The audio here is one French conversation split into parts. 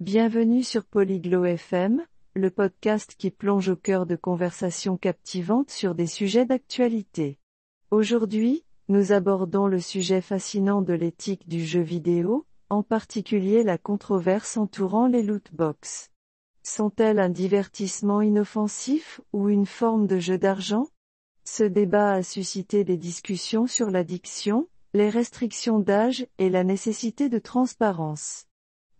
Bienvenue sur Polyglot FM, le podcast qui plonge au cœur de conversations captivantes sur des sujets d'actualité. Aujourd'hui, nous abordons le sujet fascinant de l'éthique du jeu vidéo, en particulier la controverse entourant les loot box. Sont-elles un divertissement inoffensif ou une forme de jeu d'argent? Ce débat a suscité des discussions sur l'addiction, les restrictions d'âge et la nécessité de transparence.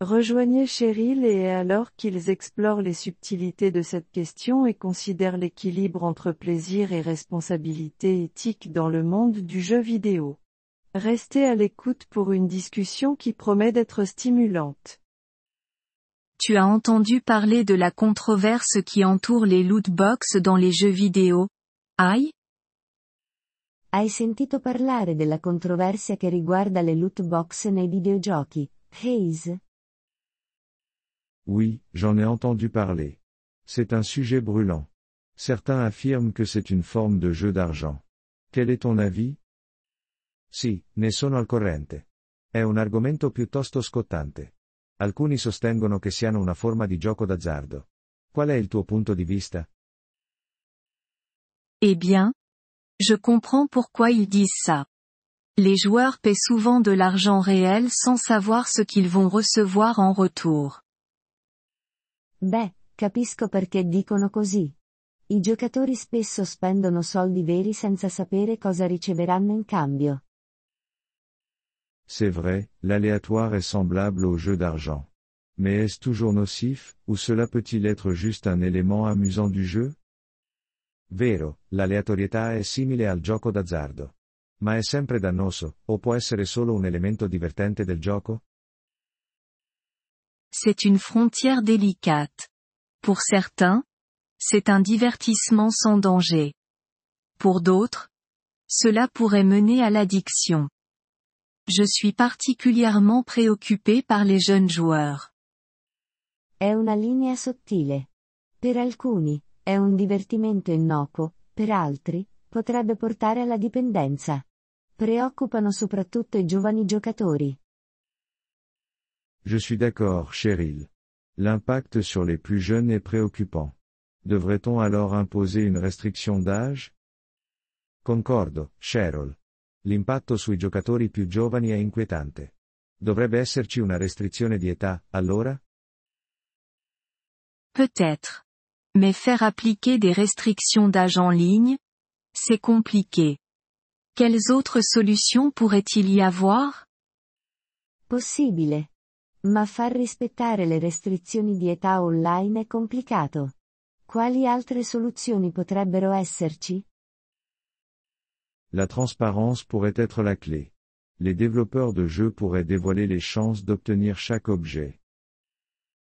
Rejoignez Cheryl et alors qu'ils explorent les subtilités de cette question et considèrent l'équilibre entre plaisir et responsabilité éthique dans le monde du jeu vidéo. Restez à l'écoute pour une discussion qui promet d'être stimulante. Tu as entendu parler de la controverse qui entoure les loot box dans les jeux vidéo? Aïe Hai sentito parlare della controversia che riguarda le loot box nei videogiochi, Hayes? Oui, j'en ai entendu parler. C'est un sujet brûlant. Certains affirment que c'est une forme de jeu d'argent. Quel est ton avis? Sì, ne sono al corrente. È un argomento piuttosto scottante. Alcuni sostengono che siano una forma di gioco d'azzardo. Qual è il tuo punto di vista? Eh bien, je comprends pourquoi ils disent ça. Les joueurs paient souvent de l'argent réel sans savoir ce qu'ils vont recevoir en retour. Beh, capisco perché dicono così. I giocatori spesso spendono soldi veri senza sapere cosa riceveranno in cambio. C'est vrai, l'aléatoire est semblable au jeu d'argent. Mais est-ce toujours nocif, ou cela peut-il être juste un élément amusant du jeu? Vero, l'aleatorietà è simile al gioco d'azzardo. Ma è sempre dannoso, o può essere solo un elemento divertente del gioco? C'est une frontière délicate. Pour certains, c'est un divertissement sans danger. Pour d'autres, cela pourrait mener à l'addiction. Je suis particulièrement préoccupé par les jeunes joueurs. È una linea sottile. Per alcuni, è un divertimento innocuo, per altri, potrebbe portare alla dipendenza. Preoccupano soprattutto i giovani giocatori. Je suis d'accord, Cheryl. L'impact sur les plus jeunes est préoccupant. Devrait-on alors imposer une restriction d'âge? Concordo, Cheryl. L'impatto sui giocatori più giovani è inquietante. Dovrebbe esserci una restrizione di età, allora? Peut-être. Mais faire appliquer des restrictions d'âge en ligne, c'est compliqué. Quelles autres solutions pourrait-il y avoir? Possibile. Ma far rispettare le restrizioni di età online è complicato. Quali altre soluzioni potrebbero esserci? La transparence pourrait être la clé. Les développeurs de jeux pourraient dévoiler les chances d'obtenir chaque objet.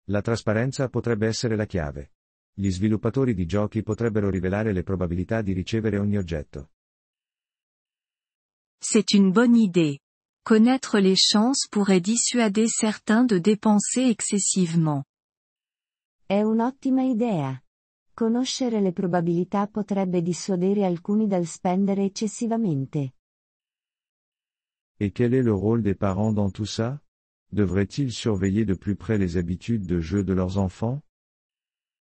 La trasparenza potrebbe essere la chiave. Gli sviluppatori di giochi potrebbero rivelare le probabilità di ricevere ogni oggetto. C'est une bonne idée. Connaître les chances pourrait dissuader certains de dépenser excessivement. È un'ottima idea. Conoscere le probabilità potrebbe dissuadere alcuni dal spendere eccessivamente. Et quel est le rôle des parents dans tout ça? Devraient-ils surveiller de plus près les habitudes de jeu de leurs enfants?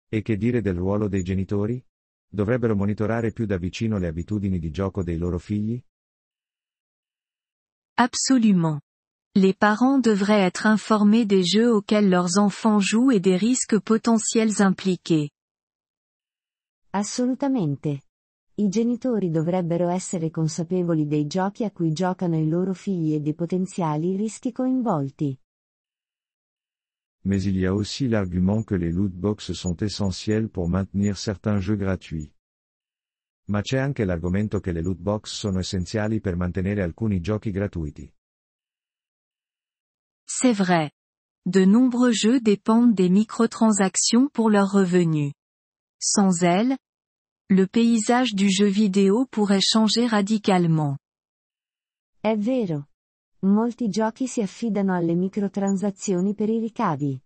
E che dire del ruolo dei genitori? Dovrebbero monitorare più da vicino le abitudini di gioco dei loro figli? Absolument. Les parents devraient être informés des jeux auxquels leurs enfants jouent et des risques potentiels impliqués. Assolutamente. I genitori dovrebbero essere consapevoli dei giochi a cui giocano i loro figli e dei potenziali rischi coinvolti. Mais il y a aussi l'argument que les loot box sont essentiels pour maintenir certains jeux gratuits. Ma c'è anche l'argomento che le loot box sono essenziali per mantenere alcuni giochi gratuiti. C'est vrai. De nombreux jeux dépendent des microtransactions pour leurs revenus. Sans elles, le paysage du jeu vidéo pourrait changer radicalement. È vero. Molti giochi si affidano alle microtransazioni per i ricavi.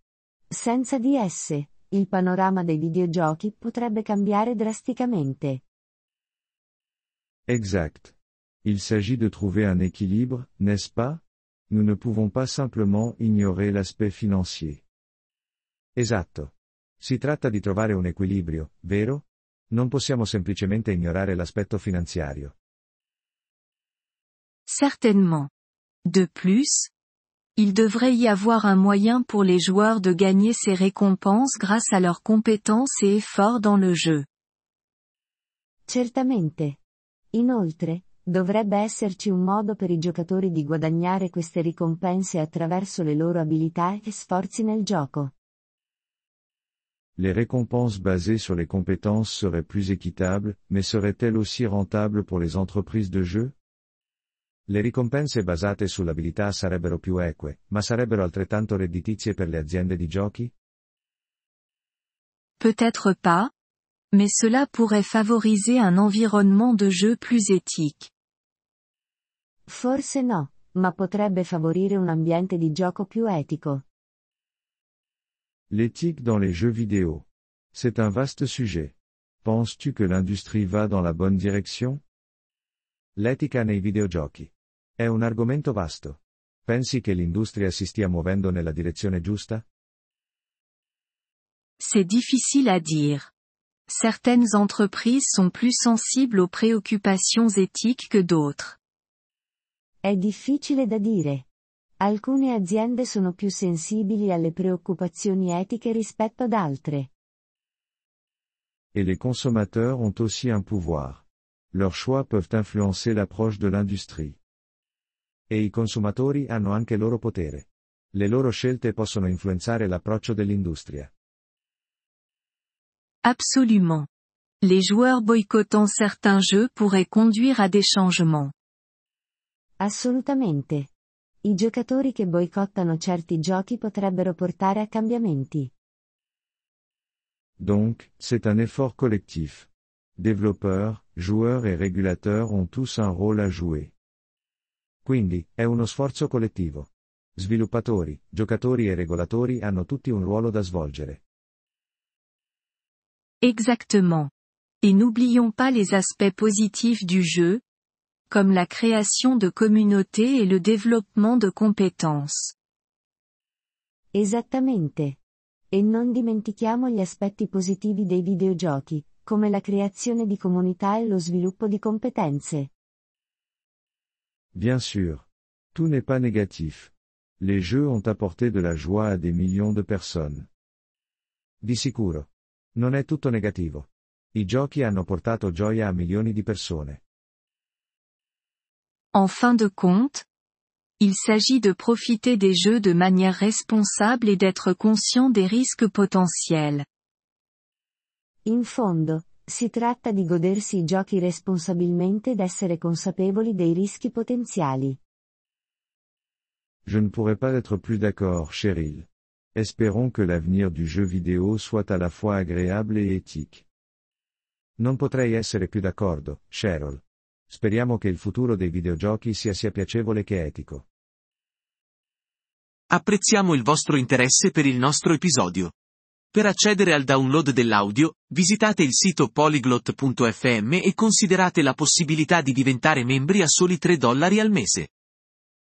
Senza di esse, il panorama dei videogiochi potrebbe cambiare drasticamente. Exact. Il s'agit de trouver un équilibre, n'est-ce pas? Nous ne pouvons pas simplement ignorer l'aspect financier. Esatto. Si tratta di trovare un equilibrio, vero? Non possiamo semplicemente ignorare l'aspetto finanziario. Certainement. De plus, il devrait y avoir un moyen pour les joueurs de gagner ces récompenses grâce à leurs compétences et efforts dans le jeu. Certamente. Inoltre, dovrebbe esserci un modo per i giocatori di guadagnare queste ricompense attraverso le loro abilità e sforzi nel gioco. Les récompenses basées sur les compétences seraient plus équitables, mais seraient-elles aussi rentables pour les entreprises de jeu? Le ricompense basate sull'abilità sarebbero più eque, ma sarebbero altrettanto redditizie per le aziende di giochi? Peut-être pas, mais cela pourrait favoriser un environnement de jeu plus éthique. Forse no, ma potrebbe favorire un ambiente di gioco più etico. L'éthique dans les jeux vidéo. C'est un vaste sujet. Penses-tu que l'industrie va dans la bonne direction? L'etica nei videogiochi. È un argomento vasto. Pensi che l'industria si stia muovendo nella direzione giusta? C'est difficile à dire. Certaines entreprises sont plus sensibles aux préoccupations éthiques que d'autres. È difficile da dire. Alcune aziende sono più sensibili alle preoccupazioni etiche rispetto ad altre. Et les consommateurs ont aussi un pouvoir. Leurs choix peuvent influencer l'approche de l'industrie. E i consumatori hanno anche loro potere. Le loro scelte possono influenzare l'approccio dell'industria. Absolument. Les joueurs boycottant certains jeux pourraient conduire à des changements. Assolutamente. I giocatori che boicottano certi giochi potrebbero portare a cambiamenti. Donc, c'est un effort collectif. Développeurs, joueurs et régulateurs ont tous un rôle à jouer. Quindi, è uno sforzo collettivo. Sviluppatori, giocatori e regolatori hanno tutti un ruolo da svolgere. Exactement. Et n'oublions pas les aspects positifs du jeu, comme la création de communautés et le développement de compétences. Esattamente. E non dimentichiamo gli aspetti positivi dei videogiochi, come la creazione di comunità e lo sviluppo di competenze. Bien sûr. Tout n'est pas négatif. Les jeux ont apporté de la joie à des millions de personnes. Di sicuro. Non è tutto negativo. I giochi hanno portato gioia a milioni di persone. En fin de compte, il s'agit de profiter des jeux de manière responsable et d'être conscient des risques potentiels. In fondo, si tratta di godersi i giochi responsabilmente ed essere consapevoli dei rischi potenziali. Je ne pourrais pas être plus d'accord, Cheryl. Espérons que l'avenir du jeu vidéo soit à la fois agréable et éthique. Non potrei essere più d'accordo, Cheryl. Speriamo che il futuro dei videogiochi sia sia piacevole che etico. Apprezziamo il vostro interesse per il nostro episodio. Per accedere al download dell'audio, visitate il sito polyglot.fm e considerate la possibilità di diventare membri a soli 3 dollari al mese.